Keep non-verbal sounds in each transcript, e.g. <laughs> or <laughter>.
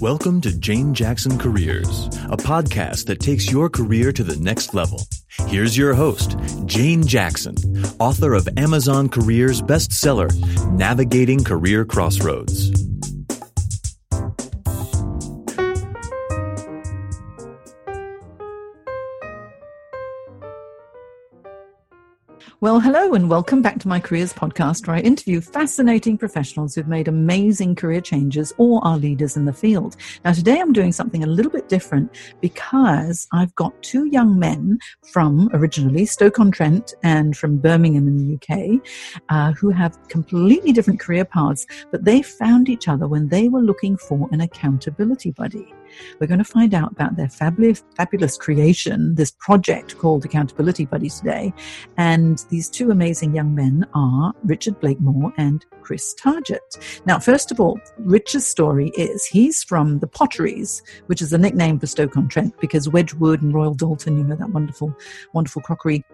Welcome to Jane Jackson Careers, a podcast that takes your career to the next level. Here's your host, Jane Jackson, author of Amazon Careers bestseller, Navigating Career Crossroads. Well, hello and welcome back to my careers podcast where I interview fascinating professionals who've made amazing career changes or are leaders in the field. Now, today I'm doing something a little bit different because I've got two young men from originally Stoke-on-Trent and from Birmingham in the UK uh, who have completely different career paths, but they found each other when they were looking for an accountability buddy. We're going to find out about their fabulous, creation, this project called Accountability Buddies today. And these two amazing young men are Richard Blakemore and Chris Target. Now, first of all, Richard's story is he's from the Potteries, which is a nickname for Stoke-on-Trent because Wedgwood and Royal Doulton, you know, that wonderful, wonderful crockery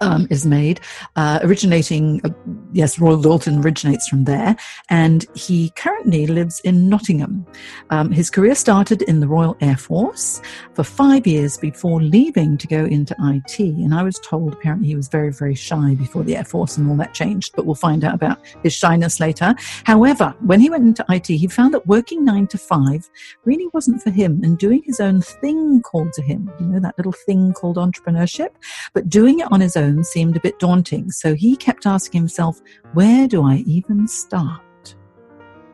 um, is made, uh, originating, uh, yes, Royal Doulton originates from there, and he currently lives in Nottingham. Um, his career started in the Royal Air Force for five years before leaving to go into IT. And I was told apparently he was very, very shy before the Air Force and all that changed, but we'll find out about his shyness later. However, when he went into IT, he found that working nine to five really wasn't for him and doing his own thing called to him, you know, that little thing called entrepreneurship, but doing it on his own seemed a bit daunting, so he kept asking himself, Where do I even start?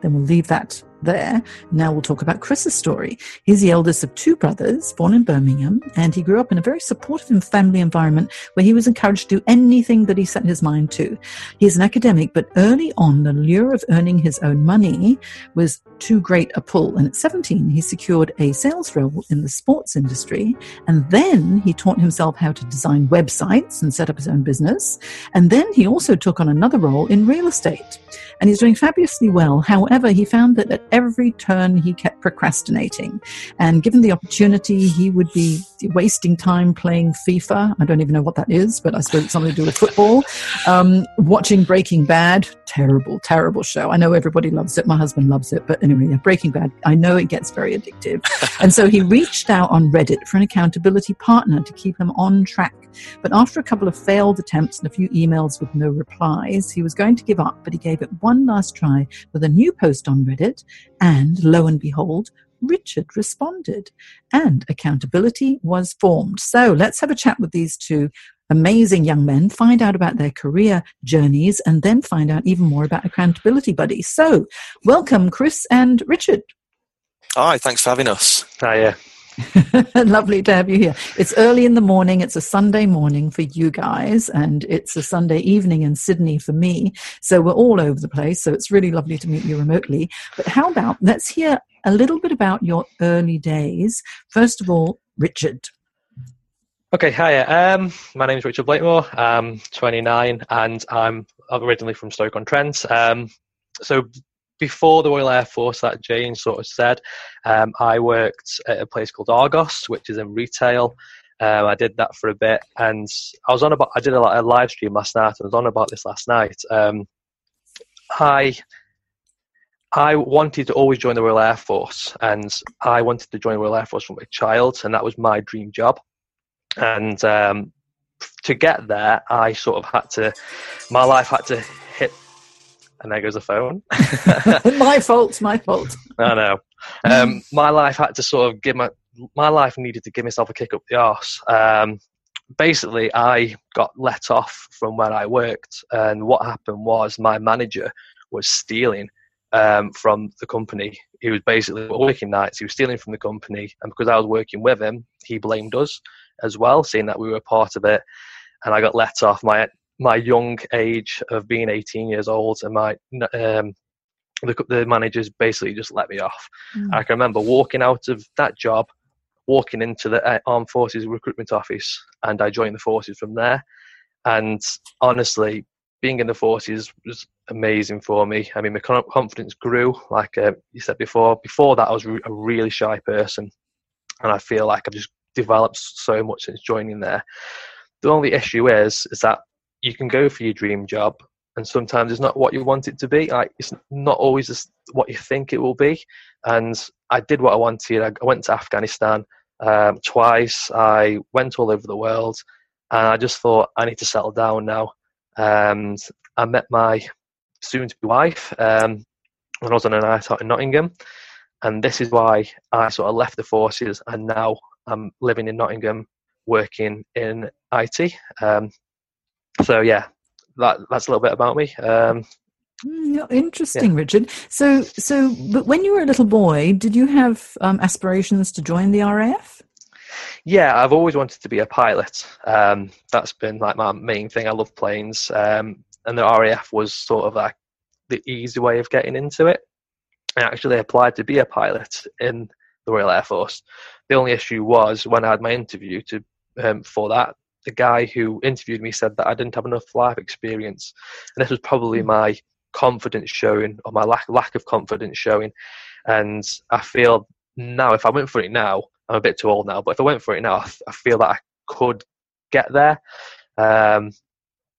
Then we'll leave that there. Now we'll talk about Chris's story. He's the eldest of two brothers, born in Birmingham, and he grew up in a very supportive family environment where he was encouraged to do anything that he set his mind to. He's an academic, but early on, the lure of earning his own money was too great a pull. And at 17, he secured a sales role in the sports industry. And then he taught himself how to design websites and set up his own business. And then he also took on another role in real estate. And he's doing fabulously well. However, he found that at every turn he kept procrastinating. And given the opportunity, he would be wasting time playing FIFA. I don't even know what that is, but I suppose it's something to do with football. Um, watching Breaking Bad, terrible, terrible show. I know everybody loves it. My husband loves it. But anyway, Breaking Bad, I know it gets very addictive. <laughs> and so he reached out on Reddit for an accountability partner to keep him on track. But after a couple of failed attempts and a few emails with no replies, he was going to give up, but he gave it one last try with a new post on Reddit and lo and behold, Richard responded and accountability was formed. So let's have a chat with these two amazing young men, find out about their career journeys, and then find out even more about accountability buddies. So, welcome, Chris and Richard. Hi, thanks for having us. Hiya. <laughs> Lovely to have you here. It's early in the morning. It's a Sunday morning for you guys, and it's a Sunday evening in Sydney for me. So we're all over the place. So it's really lovely to meet you remotely. But how about let's hear a little bit about your early days. First of all, Richard. Okay, hi. Um, my name is Richard Blakemore. I'm 29 and I'm originally from Stoke-on-Trent. Um, so before the Royal Air Force, that Jane sort of said, um, I worked at a place called Argos, which is in retail. Um, I did that for a bit, and I was on about. I did a, a live stream last night. I was on about this last night. Um, I I wanted to always join the Royal Air Force, and I wanted to join the Royal Air Force from a child, and that was my dream job. And um, to get there, I sort of had to. My life had to and there goes the phone. <laughs> my fault, my fault. I know. Um, my life had to sort of give my my life needed to give myself a kick up the arse. Um, basically, I got let off from where I worked, and what happened was my manager was stealing um, from the company. He was basically working nights. He was stealing from the company, and because I was working with him, he blamed us as well, seeing that we were part of it. And I got let off my my young age of being 18 years old, and my um, the, the managers basically just let me off. Mm. I can remember walking out of that job, walking into the uh, Armed Forces recruitment office, and I joined the forces from there. And honestly, being in the forces was amazing for me. I mean, my confidence grew. Like uh, you said before, before that, I was a really shy person, and I feel like I've just developed so much since joining there. The only issue is, is that you can go for your dream job, and sometimes it's not what you want it to be. Like it's not always what you think it will be. And I did what I wanted. I went to Afghanistan um, twice. I went all over the world, and I just thought I need to settle down now. And I met my soon-to-be wife um, when I was on a night out in Nottingham, and this is why I sort of left the forces, and now I'm living in Nottingham, working in IT. Um, so yeah, that that's a little bit about me. Um, mm, Interesting, yeah. Richard. So, so, but when you were a little boy, did you have um, aspirations to join the RAF? Yeah, I've always wanted to be a pilot. Um, that's been like my main thing. I love planes, um, and the RAF was sort of like the easy way of getting into it. I actually applied to be a pilot in the Royal Air Force. The only issue was when I had my interview to um, for that, the guy who interviewed me said that I didn't have enough life experience, and this was probably hmm. my confidence showing or my lack lack of confidence showing. And I feel now, if I went for it now, I'm a bit too old now, but if I went for it now, I, I feel that I could get there. Um,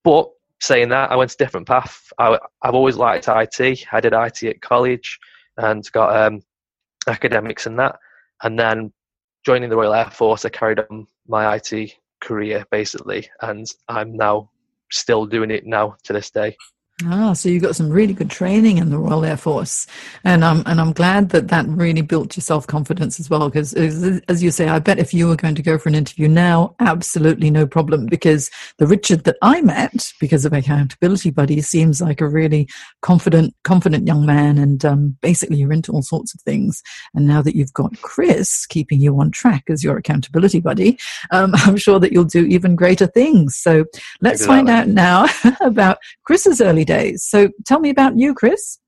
but saying that, I went a different path. I, have always liked IT. I did IT at college and got um, academics and that. And then joining the Royal Air Force, I carried on my IT career basically, and I'm now still doing it now to this day. Ah, so you got some really good training in the Royal Air Force, and I'm and I'm glad that that really built your self confidence as well. Because as you say, I bet if you were going to go for an interview now, absolutely no problem. Because the Richard that I met, because of accountability buddy, seems like a really confident, confident young man, and um, basically you're into all sorts of things. And now that you've got Chris keeping you on track as your accountability buddy, um, <laughs> I'm sure that you'll do even greater things. So let's find out now <laughs> about Chris's early days days. So tell me about you, Chris.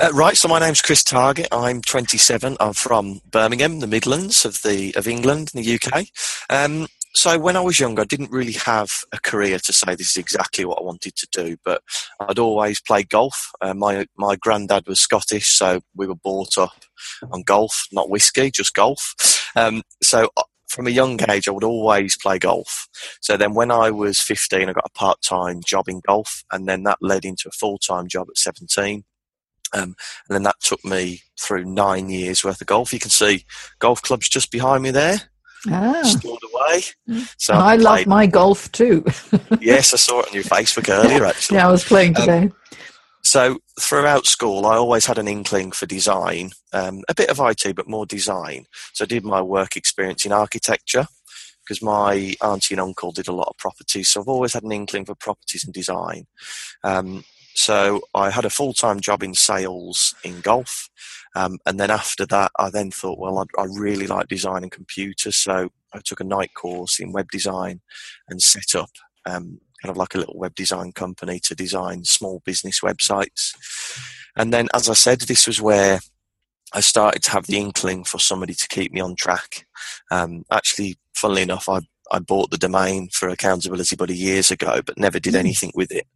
Uh, right, so my name's Chris Target. I'm 27. I'm from Birmingham, the Midlands of the of England, in the UK. Um, so when I was younger, I didn't really have a career to say this is exactly what I wanted to do, but I'd always played golf. Uh, my my granddad was Scottish, so we were brought up on golf, not whiskey, just golf. Um, so from a young age, I would always play golf. So then when I was 15, I got a part time job in golf, and then that led into a full time job at 17. Um, and then that took me through nine years worth of golf. You can see golf clubs just behind me there. Ah. Stored away. So I, I love my golf too. <laughs> yes, I saw it on your Facebook earlier. Actually, yeah, I was playing um, today. Um, so throughout school, I always had an inkling for design, um, a bit of IT, but more design. So I did my work experience in architecture because my auntie and uncle did a lot of properties. So I've always had an inkling for properties and design. Um, so I had a full time job in sales in golf. Um, and then after that, I then thought, well, I, I really like designing computers. So I took a night course in web design and set up um, kind of like a little web design company to design small business websites. And then, as I said, this was where I started to have the inkling for somebody to keep me on track. Um, actually, funnily enough, I I bought the domain for Accountability Buddy years ago, but never did hmm. anything with it.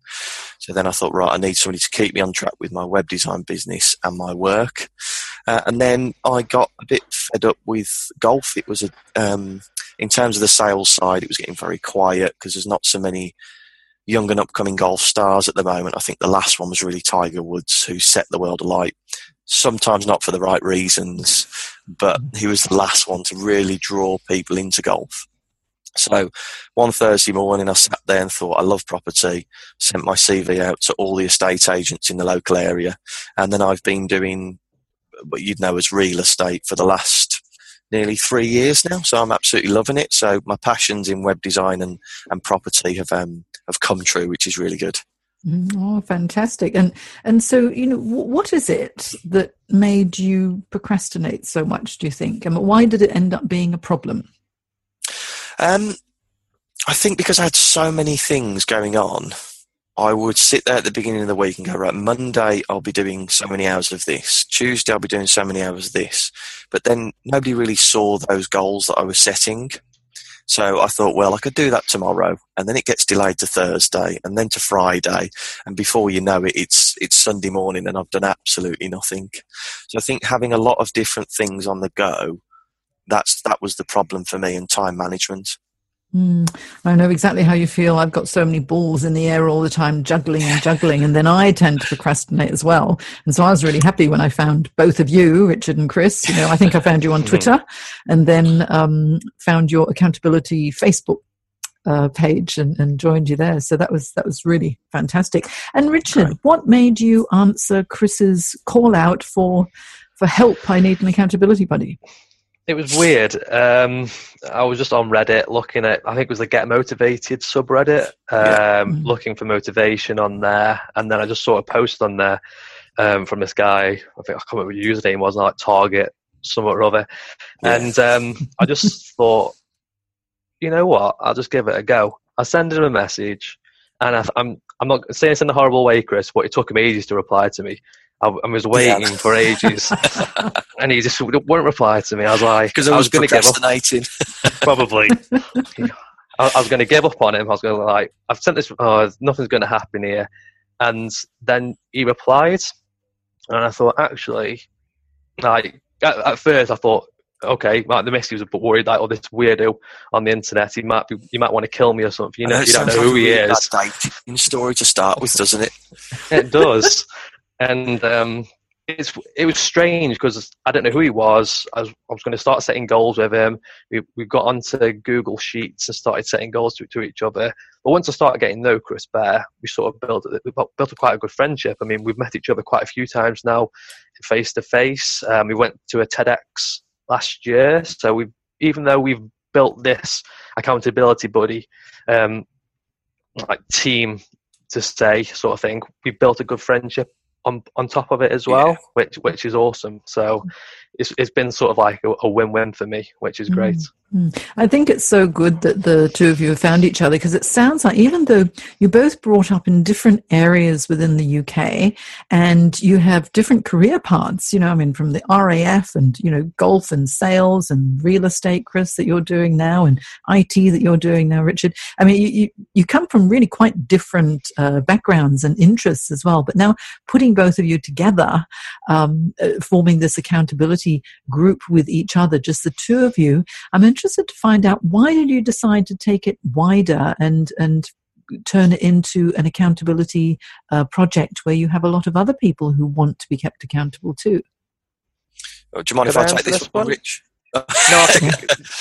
So then I thought, right, I need somebody to keep me on track with my web design business and my work. Uh, and then I got a bit fed up with golf. It was a, um, in terms of the sales side, it was getting very quiet because there's not so many young and upcoming golf stars at the moment. I think the last one was really Tiger Woods, who set the world alight. Sometimes not for the right reasons, but mm-hmm. he was the last one to really draw people into golf. So one Thursday morning, I sat there and thought, I love property. Sent my CV out to all the estate agents in the local area, and then I've been doing what you'd know as real estate for the last nearly three years now. So I'm absolutely loving it. So my passions in web design and, and property have um, have come true, which is really good. Mm, oh, fantastic! And and so you know, what is it that made you procrastinate so much? Do you think? And why did it end up being a problem? Um, I think because I had so many things going on, I would sit there at the beginning of the week and go, right, Monday I'll be doing so many hours of this. Tuesday I'll be doing so many hours of this. But then nobody really saw those goals that I was setting. So I thought, well, I could do that tomorrow, and then it gets delayed to Thursday, and then to Friday, and before you know it, it's it's Sunday morning, and I've done absolutely nothing. So I think having a lot of different things on the go, that's that was the problem for me, and time management. Mm, I know exactly how you feel. I've got so many balls in the air all the time, juggling and juggling, and then I tend to procrastinate as well. And so I was really happy when I found both of you, Richard and Chris. You know, I think I found you on mm-hmm. <laughs> Twitter, and then um, found your accountability Facebook uh, page and, and, joined you there. So that was that was really fantastic. And Richard, Great. what made you answer Chris's call out for for help? I need an accountability buddy. It was weird. Um, I was just on Reddit looking at, I think it was the Get Motivated subreddit, um, yeah. mm-hmm. looking for motivation on there. And then I just saw a post on there um, from this guy. I think I can't remember what his username was, like Target, somewhat or other. Yeah. And um, I just <laughs> thought, you know what? I'll just give it a go. I send him a message, and I, I'm I'm not saying this in a horrible way, Chris, but it took him ages to reply to me. I, I was waiting yeah. for ages, <laughs> and he just wouldn't reply to me. I was like, because I, was, was going to give up. <laughs> Probably. I, I was going to give up on him. I was going to like, I've sent this. Oh, nothing's going to happen here. And then he replied, and I thought, actually, like at, at first, I thought, okay, like the missus was a bit worried like, oh, this weirdo on the internet, he might be, he might want to kill me or something. You know, you don't know who he is. Dating story to start with, doesn't it? it does <laughs> and um, it's it was strange because I don't know who he was. I was, was going to start setting goals with him. We we got onto Google Sheets and started setting goals to, to each other. But once I started getting to know Chris Bear, we sort of built we built a quite a good friendship. I mean, we've met each other quite a few times now, face to face. We went to a TEDx last year, so we even though we've built this accountability buddy um, like team to stay sort of thing, we built a good friendship on on top of it as well, yeah. which which is awesome. So it's it's been sort of like a, a win win for me, which is great. Mm. I think it's so good that the two of you have found each other because it sounds like even though you're both brought up in different areas within the UK and you have different career paths, you know, I mean, from the RAF and, you know, golf and sales and real estate, Chris, that you're doing now and IT that you're doing now, Richard. I mean, you, you, you come from really quite different uh, backgrounds and interests as well. But now putting both of you together, um, uh, forming this accountability group with each other, just the two of you, I'm interested to find out why did you decide to take it wider and and turn it into an accountability uh, project where you have a lot of other people who want to be kept accountable too. Oh, do you mind if I, take this, this one, Rich? no,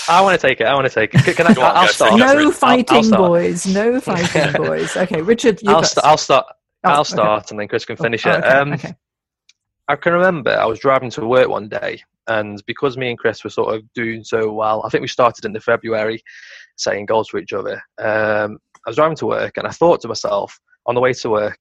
I <laughs> want to take it. I want to take it. Can I? <laughs> I'll, I'll start. No fighting, I'll, boys. No fighting, <laughs> boys. Okay, Richard. I'll, st- I'll, start. Oh, I'll start, okay. and then Chris can finish oh, it. Okay, um, okay. I can remember I was driving to work one day, and because me and Chris were sort of doing so well, I think we started in the February setting goals for each other. Um, I was driving to work, and I thought to myself on the way to work,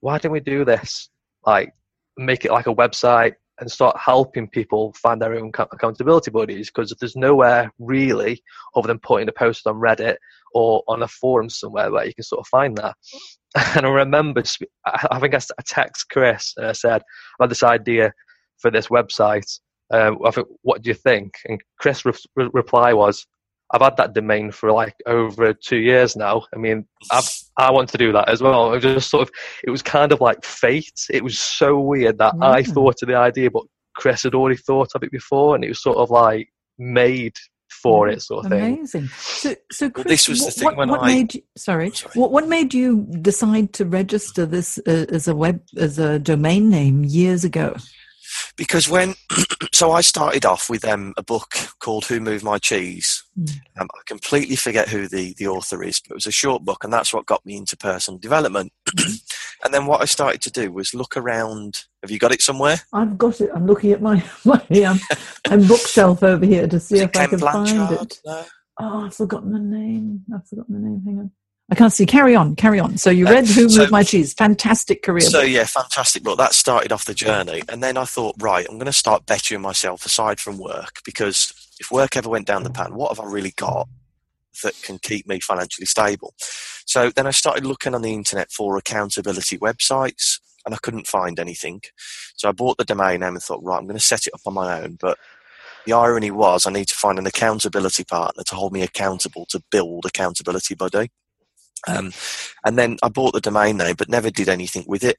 why didn't we do this? Like, make it like a website and start helping people find their own accountability buddies because there's nowhere really other than putting a post on Reddit or on a forum somewhere where you can sort of find that. <laughs> And I remember, I think I text Chris and I said, I had this idea for this website. Um, I think, what do you think? And Chris' re- reply was, I've had that domain for like over two years now. I mean, I've, I want to do that as well. It was just sort of, it was kind of like fate. It was so weird that I thought of the idea, but Chris had already thought of it before, and it was sort of like made for it, sort of thing. Amazing. So, so Chris, well, this was the thing what, when what I made you, sorry, sorry, What, what made you decide to register this uh, as a web as a domain name years ago? Because when <clears throat> so I started off with um, a book called Who Moved My Cheese. Mm. Um, I completely forget who the the author is, but it was a short book, and that's what got me into personal development. <clears throat> and then what I started to do was look around. Have you got it somewhere? I've got it. I'm looking at my <laughs> my um, my bookshelf over here to see if I can Blanchard? find it. No? Oh, I've forgotten the name. I've forgotten the name. Hang on. I can't see. Carry on, carry on. So you Uh, read Who so- Moved My Cheese? Fantastic career. So book. yeah, fantastic book. That started off the journey, and then I thought, right, I'm going to start bettering myself aside from work because if work ever went down the pan, what have I really got that can keep me financially stable? So then I started looking on the internet for accountability websites, and I couldn't find anything. So I bought the domain name and thought, right, I'm going to set it up on my own, but the irony was I need to find an accountability partner to hold me accountable to build Accountability Buddy. Um, and then I bought the domain name, but never did anything with it.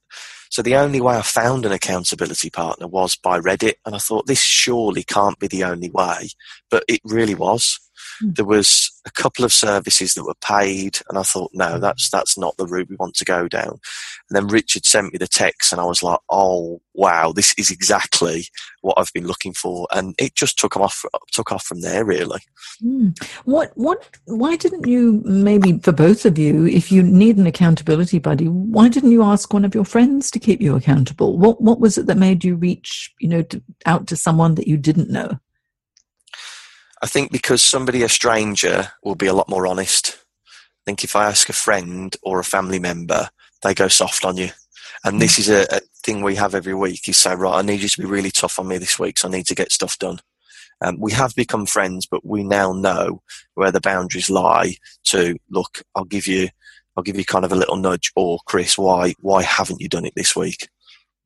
So the only way I found an accountability partner was by Reddit, and I thought this surely can't be the only way, but it really was. Hmm. There was a couple of services that were paid, and I thought, no, that's that's not the route we want to go down. And then Richard sent me the text, and I was like, oh wow, this is exactly what I've been looking for, and it just took off took off from there, really. Hmm. What? What? Why didn't you? Maybe for both of you, if you need an accountability buddy, why didn't you ask one of your friends to keep you accountable? What? What was it that made you reach, you know, to, out to someone that you didn't know? I think because somebody, a stranger, will be a lot more honest. I think if I ask a friend or a family member, they go soft on you. And this is a, a thing we have every week. You say, right, I need you to be really tough on me this week, so I need to get stuff done. Um, we have become friends, but we now know where the boundaries lie. To look, I'll give you, I'll give you kind of a little nudge, or Chris, why, why haven't you done it this week?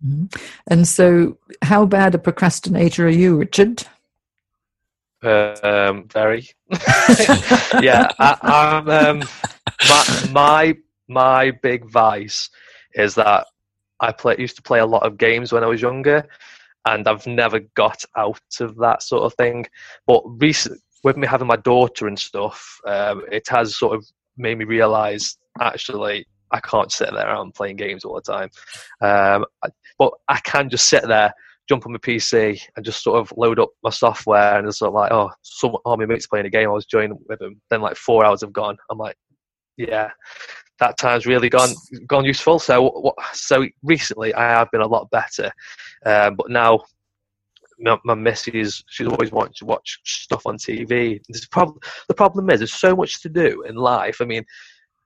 Mhm. And so, how bad a procrastinator are you, Richard? Um, very. <laughs> yeah, I, I'm. Um, my, my my big vice is that I play used to play a lot of games when I was younger, and I've never got out of that sort of thing. But recent, with me having my daughter and stuff, um, it has sort of made me realise actually I can't sit there and playing games all the time. Um, but I can just sit there jump on my PC and just sort of load up my software and it's sort of like, oh, some oh, my mate's playing a game. I was joining with him. Then like four hours have gone. I'm like, yeah, that time's really gone gone useful. So what, so recently I have been a lot better, um, but now. My, my missus, she's always wanting to watch stuff on TV. This problem, the problem is, there's so much to do in life. I mean,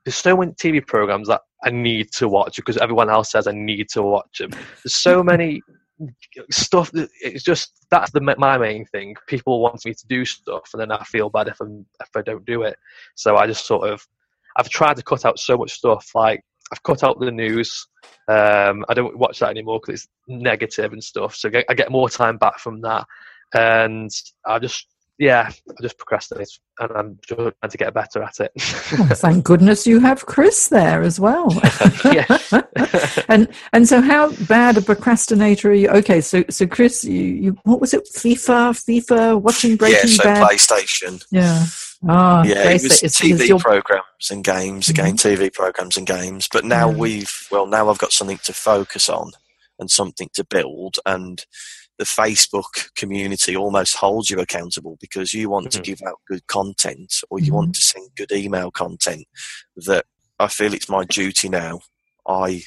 there's so many TV programs that I need to watch because everyone else says I need to watch them. There's so many stuff it's just that's the my main thing. People want me to do stuff and then i feel bad if i'm if i don't do it. So i just sort of i've tried to cut out so much stuff like i've cut out the news. Um i don't watch that anymore because it's negative and stuff so I get more time back from that. And i just yeah i just procrastinate and i'm just trying to get better at it <laughs> Oh, thank goodness you have Chris there as well. <laughs> <laughs> yeah and and so how bad a procrastinator are you? Okay, so so Chris, you, you what was it? FIFA, FIFA, watching Breaking yeah, so Bad. PlayStation. Yeah. Ah, yeah, it was it's TV you're- programs and games again, TV programs and games. But now we've well, now I've got something to focus on and something to build, and the Facebook community almost holds you accountable because you want to Mhm. give out good content or you want to send good email content. That I feel it's my duty now. I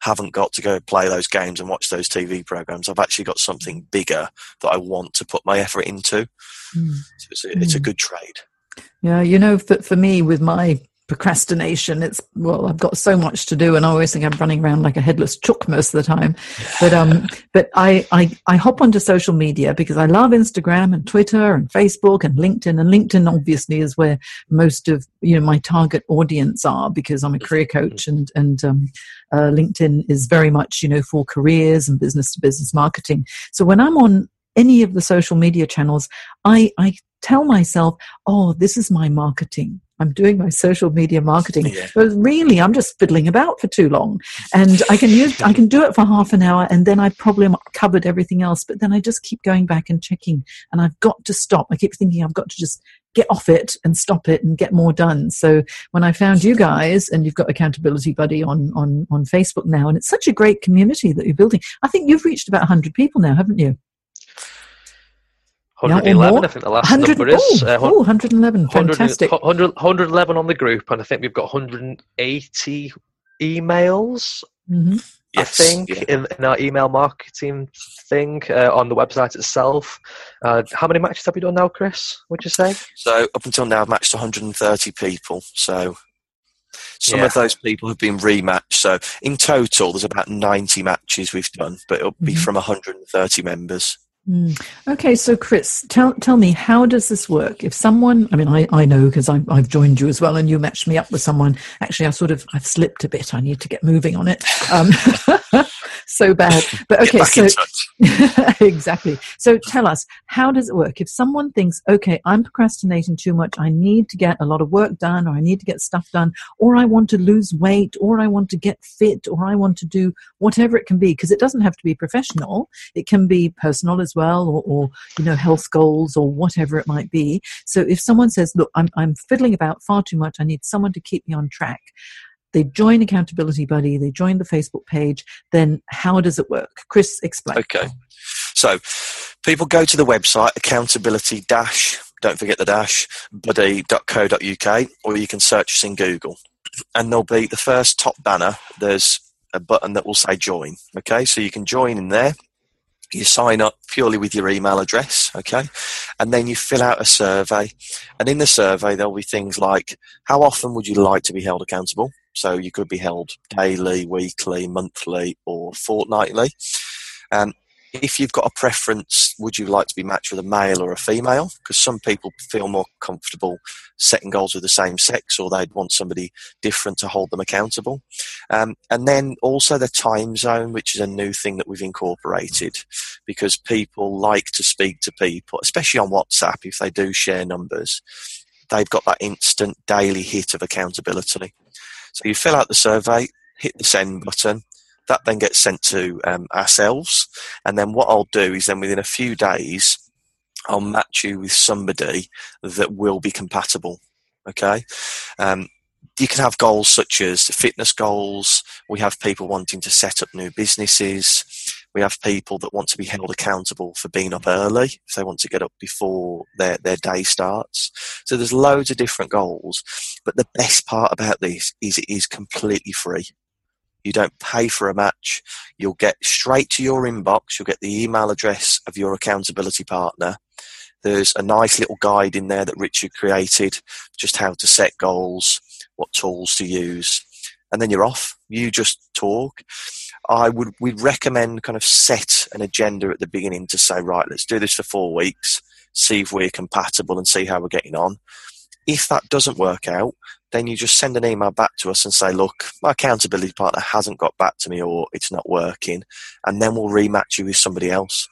haven't got to go play those games and watch those TV programs. I've actually got something bigger that I want to put my effort into. Hmm. So it's a, it's a Mm. good trade. Yeah, you know, for, for me with my procrastination, it's well, I've got so much to do, and I always think I'm running around like a headless chook most of the time. But um, but I, I I hop onto social media because I love Instagram and Twitter and Facebook and LinkedIn, and LinkedIn obviously is where most of you know my target audience are because I'm a career coach, and and um, uh, LinkedIn is very much you know for careers and business to business marketing. So when I'm on any of the social media channels, I I tell myself, oh, this is my marketing. I'm doing my social media marketing. Yeah. But really, I'm just fiddling about for too long. And I can use, I can do it for half an hour and then I probably covered everything else. But then I just keep going back and checking and I've got to stop. I keep thinking I've got to just get off it and stop it and get more done. So when I found you guys and you've got Accountability Buddy on, on, on Facebook now, and it's such a great community that you're building. I think you've reached about 100 people now, haven't you? Yeah, or 111 more? I think the last 100, number is oh, uh, oh, 111. 100, Fantastic. 100, 111 on the group, and I think we've got 180 emails. hmm Yes, I think yeah. in, in our email marketing thing uh, on the website itself. Uh, how many matches have you done now, Chris? Would you say? So up until now, I've matched 130 people. So Some Yeah. of those people have been rematched. So in total, there's about 90 matches we've done, but it'll be Mhm. from 130 members. Mm. Okay, so Chris, tell tell me how does this work? If someone, I mean, I, I know because I've joined you as well, and you matched me up with someone. Actually, I sort of I've slipped a bit. I need to get moving on it. Um, <laughs> so bad, <laughs> but okay. So <laughs> exactly. So tell us, how does it work? If someone thinks, okay, I'm procrastinating too much, I need to get a lot of work done, or I need to get stuff done, or I want to lose weight, or I want to get fit, or I want to do whatever it can be, because it doesn't have to be professional. It can be personal as well, or, or you know, health goals, or whatever it might be. So if someone says, look, I'm, I'm fiddling about far too much, I need someone to keep me on track. They join Accountability Buddy, they join the Facebook page, then how does it work? Chris, explain. Okay. So people go to the website accountability dash, don't forget the dash, buddy.co.uk, or you can search us in Google. And there'll be the first top banner, there's a button that will say join. Okay, so you can join in there. You sign up purely with your email address, okay? And then you fill out a survey. And in the survey, there'll be things like how often would you like to be held accountable? So you could be held daily, weekly, monthly, or fortnightly. Um, if you've got a preference, would you like to be matched with a male or a female? Because some people feel more comfortable setting goals with the same sex, or they'd want somebody different to hold them accountable. Um, and then also the time zone, which is a new thing that we've incorporated, because people like to speak to people, especially on WhatsApp, if they do share numbers. They've got that instant daily hit of accountability. So you fill out the survey, hit the send button. That then gets sent to um, ourselves, and then what I'll do is then within a few days, I'll match you with somebody that will be compatible. Okay, um, you can have goals such as fitness goals. We have people wanting to set up new businesses. We have people that want to be held accountable for being up early if they want to get up before their, their day starts. So there's loads of different goals. But the best part about this is it is completely free. You don't pay for a match. You'll get straight to your inbox. You'll get the email address of your accountability partner. There's a nice little guide in there that Richard created, just how to set goals, what tools to use, and then you're off. You just talk. I would we'd recommend kind of set an agenda at the beginning to say, right, let's do this for four weeks, see if we're compatible and see how we're getting on. If that doesn't work out, then you just send an email back to us and say, look, my accountability partner hasn't got back to me or it's not working. And then we'll rematch you with somebody else.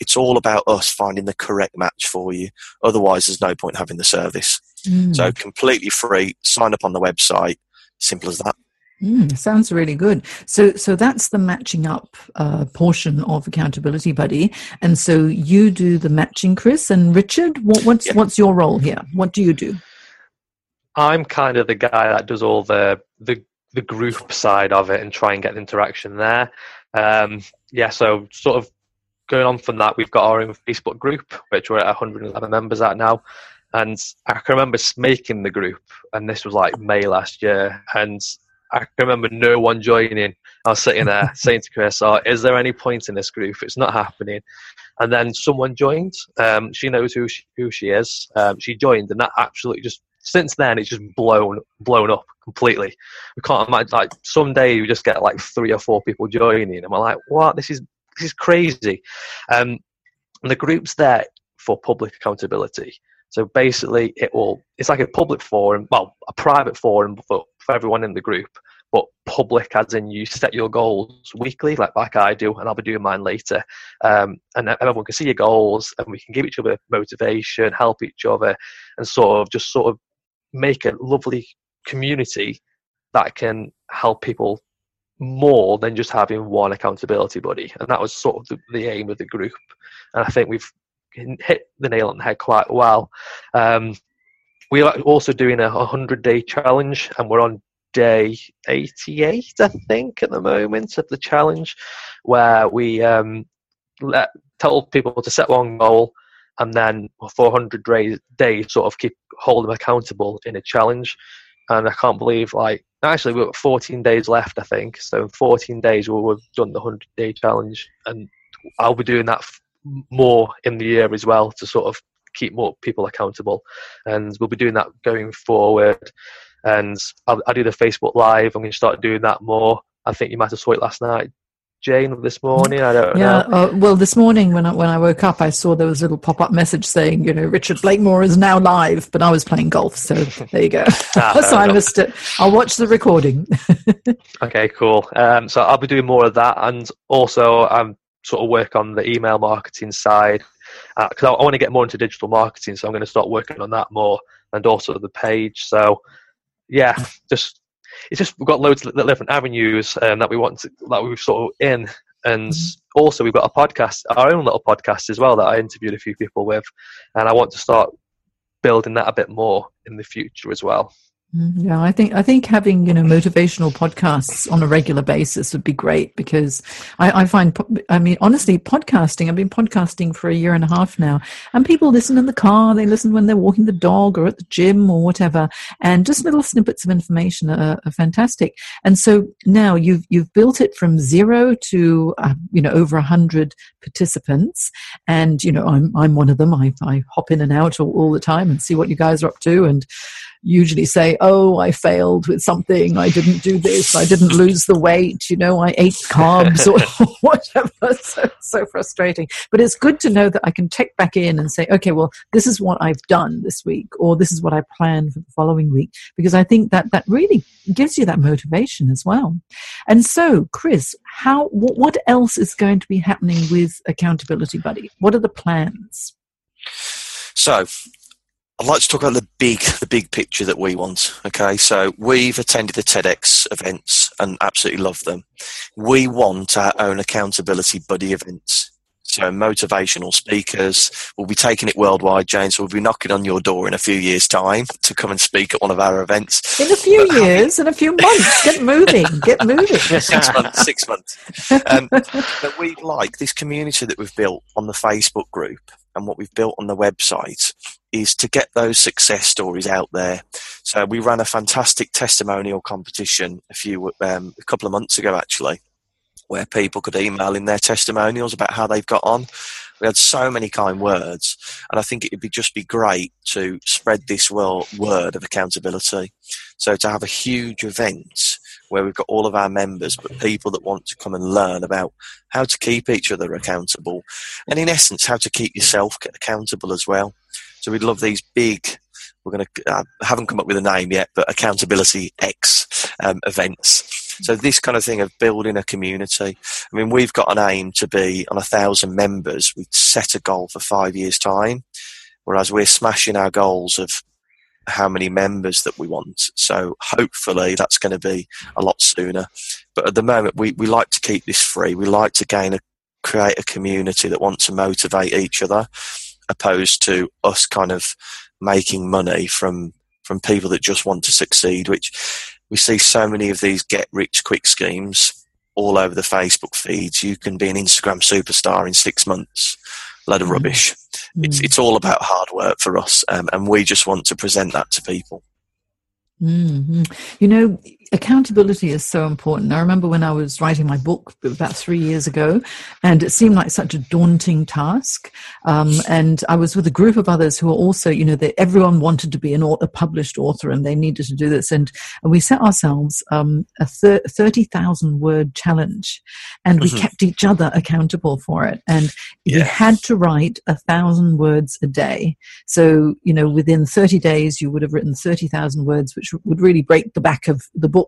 It's all about us finding the correct match for you. Otherwise, there's no point having the service. Mm. So completely free. Sign up on the website. Simple as that. Mm, sounds really good. So, so that's the matching up uh, portion of Accountability Buddy, and so you do the matching, Chris and Richard. What, what's Yeah. what's your role here? What do you do? I'm kind of the guy that does all the the the group side of it and try and get the interaction there. Um, yeah, so sort of going on from that, we've got our own Facebook group, which we're at 111 members at now. And I can remember making the group, and this was like May last year, and I can remember no one joining. I was sitting there <laughs> saying to Chris, oh, "Is there any point in this group? It's not happening." And then someone joined. Um, she knows who she, who she is. Um, she joined, and that absolutely just since then it's just blown blown up completely. We can't imagine like someday you just get like three or four people joining, and we're like, "What? This is this is crazy." Um, and the group's there for public accountability. So basically, it will it's like a public forum, well, a private forum for, for everyone in the group, but public as in you set your goals weekly, like like I do, and I'll be doing mine later. Um, and everyone can see your goals, and we can give each other motivation, help each other, and sort of just sort of make a lovely community that can help people more than just having one accountability buddy. And that was sort of the, the aim of the group. And I think we've hit the nail on the head quite well. Um, we are also doing a 100 day challenge, and we're on day 88, I think, at the moment of the challenge, where we um, let tell people to set one goal and then 400 days, days sort of keep hold them accountable in a challenge. And I can't believe, like, actually, we've got 14 days left, I think. So, in 14 days, we'll have done the 100 day challenge, and I'll be doing that more in the year as well to sort of keep more people accountable. And we'll be doing that going forward. and I, I do the Facebook Live. I'm going to start doing that more. I think you might have saw it last night. Jane this morning. I don't yeah, know. uh, well, this morning when I, when I woke up, I saw there was a little pop up message saying, you know, Richard Blakemore is now live, but I was playing golf, so there you go. <laughs> Ah, <laughs> so I enough. missed it. I'll watch the recording. <laughs> Okay, cool. Um, so I'll be doing more of that, and also I'm sort of work on the email marketing side because I, I want to get more into digital marketing. So I'm going to start working on that more, and also the page. So yeah, just it's just we've got loads of different avenues um, that we want to that we've sort of in, and also we've got a podcast, our own little podcast as well that I interviewed a few people with, and I want to start building that a bit more in the future as well. Mm, Yeah, I think I think having you know motivational podcasts on a regular basis would be great because I, I find I mean honestly podcasting I've been podcasting for a year and a half now and people listen in the car they listen when they're walking the dog or at the gym or whatever and just little snippets of information are, are fantastic. And so now you've you've built it from zero to uh, you know over a hundred participants and you know I'm I'm one of them. I I hop in and out all, all the time and see what you guys are up to and usually say, Oh, I failed with something. I didn't do this. I didn't lose the weight. You know, I ate carbs or <laughs> <laughs> whatever. So, so frustrating. But it's good to know that I can check back in and say, okay, well, this is what I've done this week, or this is what I plan for the following week, because I think that that really gives you that motivation as well. And so, Chris, how, what, what else is going to be happening with Accountability Buddy? What are the plans? So, I'd like to talk about the big, the big picture that we want. Okay, so we've attended the TEDx events and absolutely love them. We want our own accountability buddy events. So motivational speakers. We'll be taking it worldwide, James. We'll be knocking on your door in a few years' time to come and speak at one of our events. In a few But years, in a few months, get moving, get <laughs> moving. six months, six months. Um, but we like this community that we've built on the Facebook group and what we've built on the website is to get those success stories out there. So we ran a fantastic testimonial competition a few, um, a couple of months ago actually, where people could email in their testimonials about how they've got on. We had so many kind words, and I think it would be just be great to spread this word of accountability. So to have a huge event where we've got all of our members, but people that want to come and learn about how to keep each other accountable, and in essence, how to keep yourself accountable as well. So we'd love these big. We're going to uh, haven't come up with a name yet, but accountability X um, events. So this kind of thing of building a community. I mean, we've got an aim to be on a thousand members. We set a goal for five years' time, whereas we're smashing our goals of how many members that we want. So hopefully that's going to be a lot sooner. But at the moment, we, we like to keep this free. We like to gain a create a community that wants to motivate each other, opposed to us kind of making money from from people that just want to succeed. Which we see so many of these get rich quick schemes all over the Facebook feeds. You can be an Instagram superstar in six months. Load of Mhm. rubbish. It's Mm. it's all about hard work for us, um, and we just want to present that to people. hmm You know, accountability is so important. I remember when I was writing my book about three years ago, and it seemed like such a daunting task. Um, and I was with a group of others who were also, you know, they, everyone wanted to be an author, a published author, and they needed to do this. And, and we set ourselves um, a thir- thirty thousand word challenge, and we Mhm. kept each other accountable for it. And we Yeah. had to write a thousand words a day. So, you know, within 30 days, you would have written 30,000 words, which would really break the back of the book.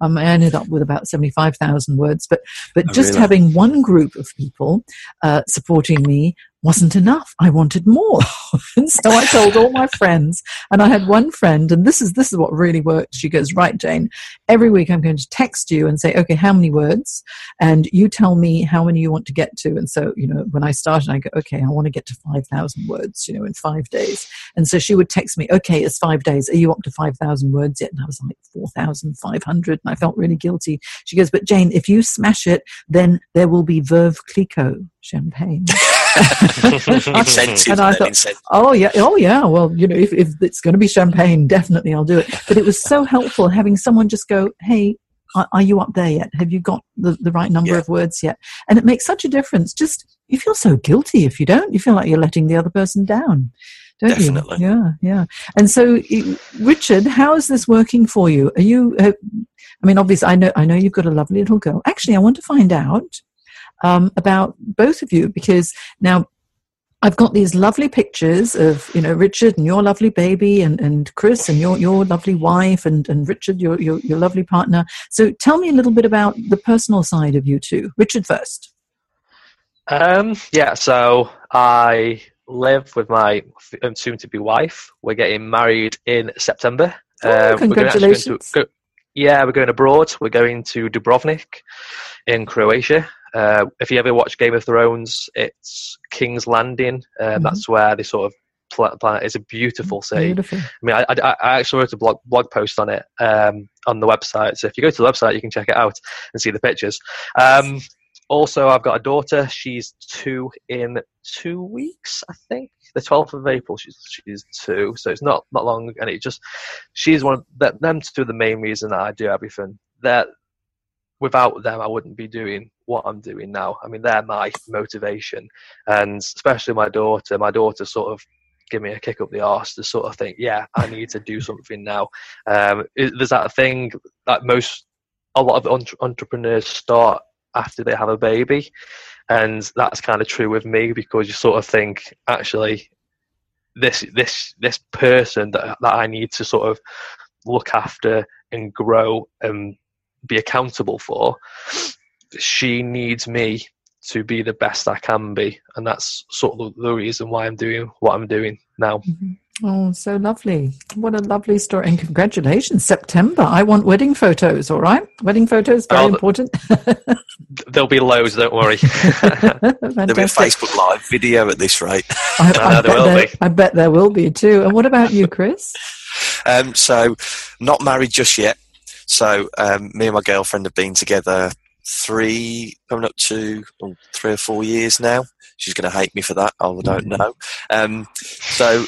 Um, I ended up with about 75,000 words, but, but Oh, just really? having one group of people uh, supporting me wasn't enough. I wanted more. <laughs> and so I told all my friends, and I had one friend, and this is, this is what really worked. She goes, right, Jane, every week I'm going to text you and say, okay, how many words? And you tell me how many you want to get to. And so, you know, when I started, I go, okay, I want to get to 5,000 words, you know, in five days. And so she would text me, okay, it's five days. Are you up to 5,000 words yet? And I was like, 4,500. And I felt really guilty. She goes, but Jane, if you smash it, then there will be Veuve Clicquot champagne. <laughs> <laughs> And I thought-. Oh yeah, oh yeah. Well, you know, if, if it's going to be champagne, <laughs> definitely I'll do it. But it was so helpful having someone just go, "Hey, are, are you up there yet? Have you got the, the right number Yeah. of words yet?" And it makes such a difference. Just you feel so guilty if you don't. You feel like you're letting the other person down. don't Definitely. you? Yeah, yeah. And so, Richard, how is this working for you? Are you? Uh, I mean, obviously, I know, I know you've got a lovely little girl. Actually, I want to find out um, about both of you because now I've got these lovely pictures of you know Richard and your lovely baby and, and Chris and your, your lovely wife and, and Richard your, your your lovely partner. So tell me a little bit about the personal side of you two. Richard first. Um, yeah, so I live with my soon to be wife. We're getting married in September. Oh, Um, we're gonna actually go into- congratulations. go- yeah, we're going abroad. We're going to Dubrovnik in Croatia. Uh, if you ever watch Game of Thrones, it's King's Landing. Uh, Mhm. That's where they sort of pla- plan. It's a beautiful city. Beautiful. I mean, I, I, I actually wrote a blog blog post on it um, on the website. So if you go to the website, you can check it out and see the pictures. Um, also, I've got a daughter. She's two in two weeks, I think. The twelfth of April, she's she's two, so it's not not long. And it just she's one of the, them two are the main reason that I do everything. That without them, I wouldn't be doing what I'm doing now. I mean, they're my motivation, and especially my daughter. My daughter sort of give me a kick up the arse to sort of think, yeah, I need to do something now. Um, there's that thing that most, a lot of entre- entrepreneurs start after they have a baby, and that's kind of true with me because you sort of think, actually, this this this person that that I need to sort of look after and grow and be accountable for, she needs me to be the best I can be, and that's sort of the reason why I'm doing what I'm doing now. Mhm. Oh, so lovely. What a lovely story. And congratulations, September. I want wedding photos, all right? Wedding photos, very Oh, important. <laughs> There'll be loads, don't worry. <laughs> There'll be a Facebook Live video at this rate. I, I <laughs> I know there bet will there, be. I bet there will be too. And what about you, Chris? Um, so, not married just yet. So, um, me and my girlfriend have been together three, coming up to three or four years now. She's going to hate me for that. I don't know. Um, so,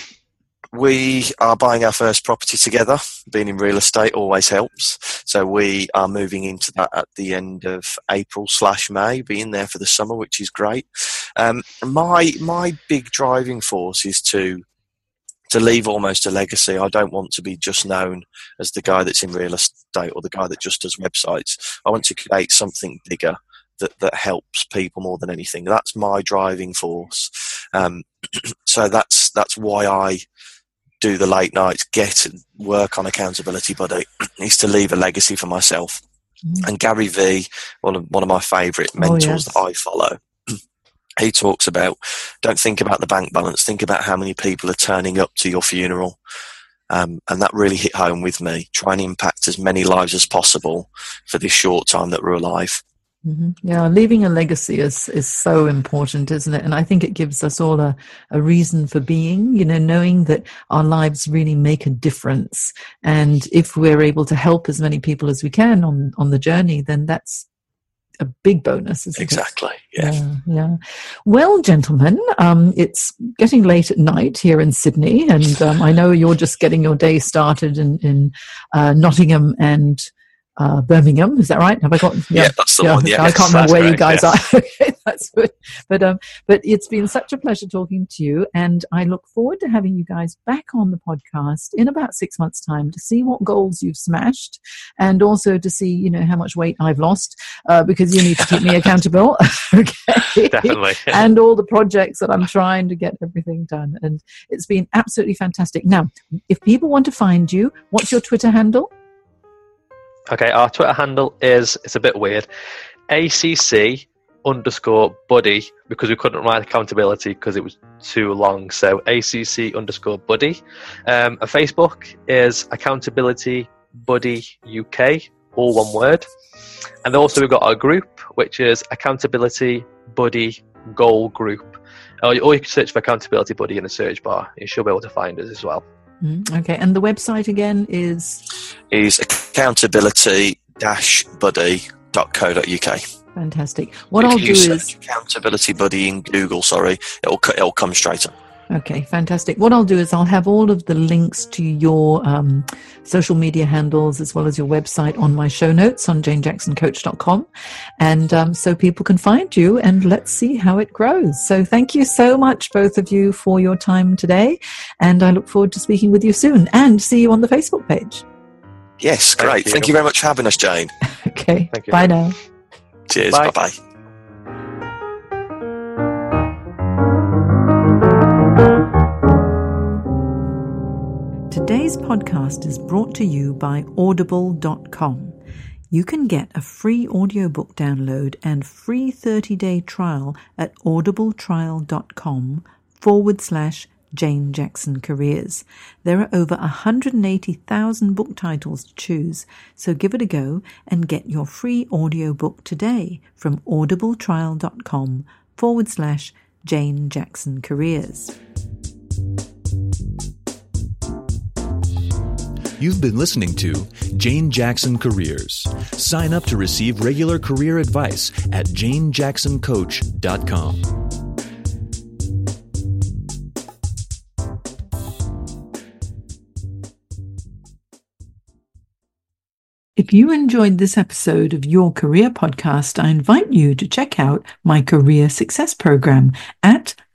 we are buying our first property together. Being in real estate always helps. So we are moving into that at the end of April slash May, being there for the summer, which is great. Um, my my big driving force is to to leave almost a legacy. I don't want to be just known as the guy that's in real estate or the guy that just does websites. I want to create something bigger that, that helps people more than anything. That's my driving force. Um, <clears throat> so that's that's why I do the late nights, get work on accountability buddy, <clears throat> is to leave a legacy for myself. Mhm. And Gary Vee, one of one of my favourite Oh, mentors yes. that I follow, <clears throat> he talks about don't think about the bank balance, think about how many people are turning up to your funeral. Um, and that really hit home with me. Try and impact as many lives as possible for this short time that we're alive. hmm Yeah, leaving a legacy is, is so important, isn't it? And I think it gives us all a, a reason for being, you know, knowing that our lives really make a difference. And if we're able to help as many people as we can on, on the journey, then that's a big bonus, isn't it? Exactly. Yeah. Yeah, yeah. Well, gentlemen, um, it's getting late at night here in Sydney, and um, I know you're just getting your day started in, in uh, Nottingham and uh, Birmingham. Is that right? Have I got? Yeah, that's the yeah, one. Yeah. I can't remember where you correct, guys are. <laughs> okay, that's good. But um, but it's been such a pleasure talking to you, and I look forward to having you guys back on the podcast in about six months' time to see what goals you've smashed, and also to see you know how much weight I've lost uh, because you need to keep me <laughs> accountable. <laughs> okay. Definitely. And all the projects that I'm trying to get everything done. And it's been absolutely fantastic. Now, if people want to find you, what's your Twitter handle? Okay, our Twitter handle is it's a bit weird. ACC underscore buddy because we couldn't write accountability because it was too long. So ACC underscore buddy. Um, and Facebook is accountability buddy UK, all one word. And also we've got our group which is accountability buddy goal group. Or you can search for accountability buddy in the search bar. You should be able to find us as well. Mm, Okay. And the website again is Is accountability-buddy.co.uk. fantastic. What if I'll you do search is. accountability buddy in Google, sorry, it'll it'll come straight up. Okay, fantastic. What I'll do is I'll have all of the links to your um, social media handles as well as your website on my show notes on janejacksoncoach.com. And um, so people can find you and let's see how it grows. So thank you so much, both of you, for your time today. And I look forward to speaking with you soon and see you on the Facebook page. Yes, great. Thank you, Thank you very much for having us, Jane. <laughs> okay. Bye now. Cheers. Bye bye. Today's podcast is brought to you by Audible.com. You can get a free audiobook download and free 30 day trial at audibletrial.com forward slash Jane Jackson Careers. There are over 180,000 book titles to choose, so give it a go and get your free audiobook today from audibletrial.com forward slash Jane Jackson Careers. You've been listening to Jane Jackson Careers. Sign up to receive regular career advice at janejacksoncoach.com. If you enjoyed this episode of Your Career Podcast, I invite you to check out my Career Success Program at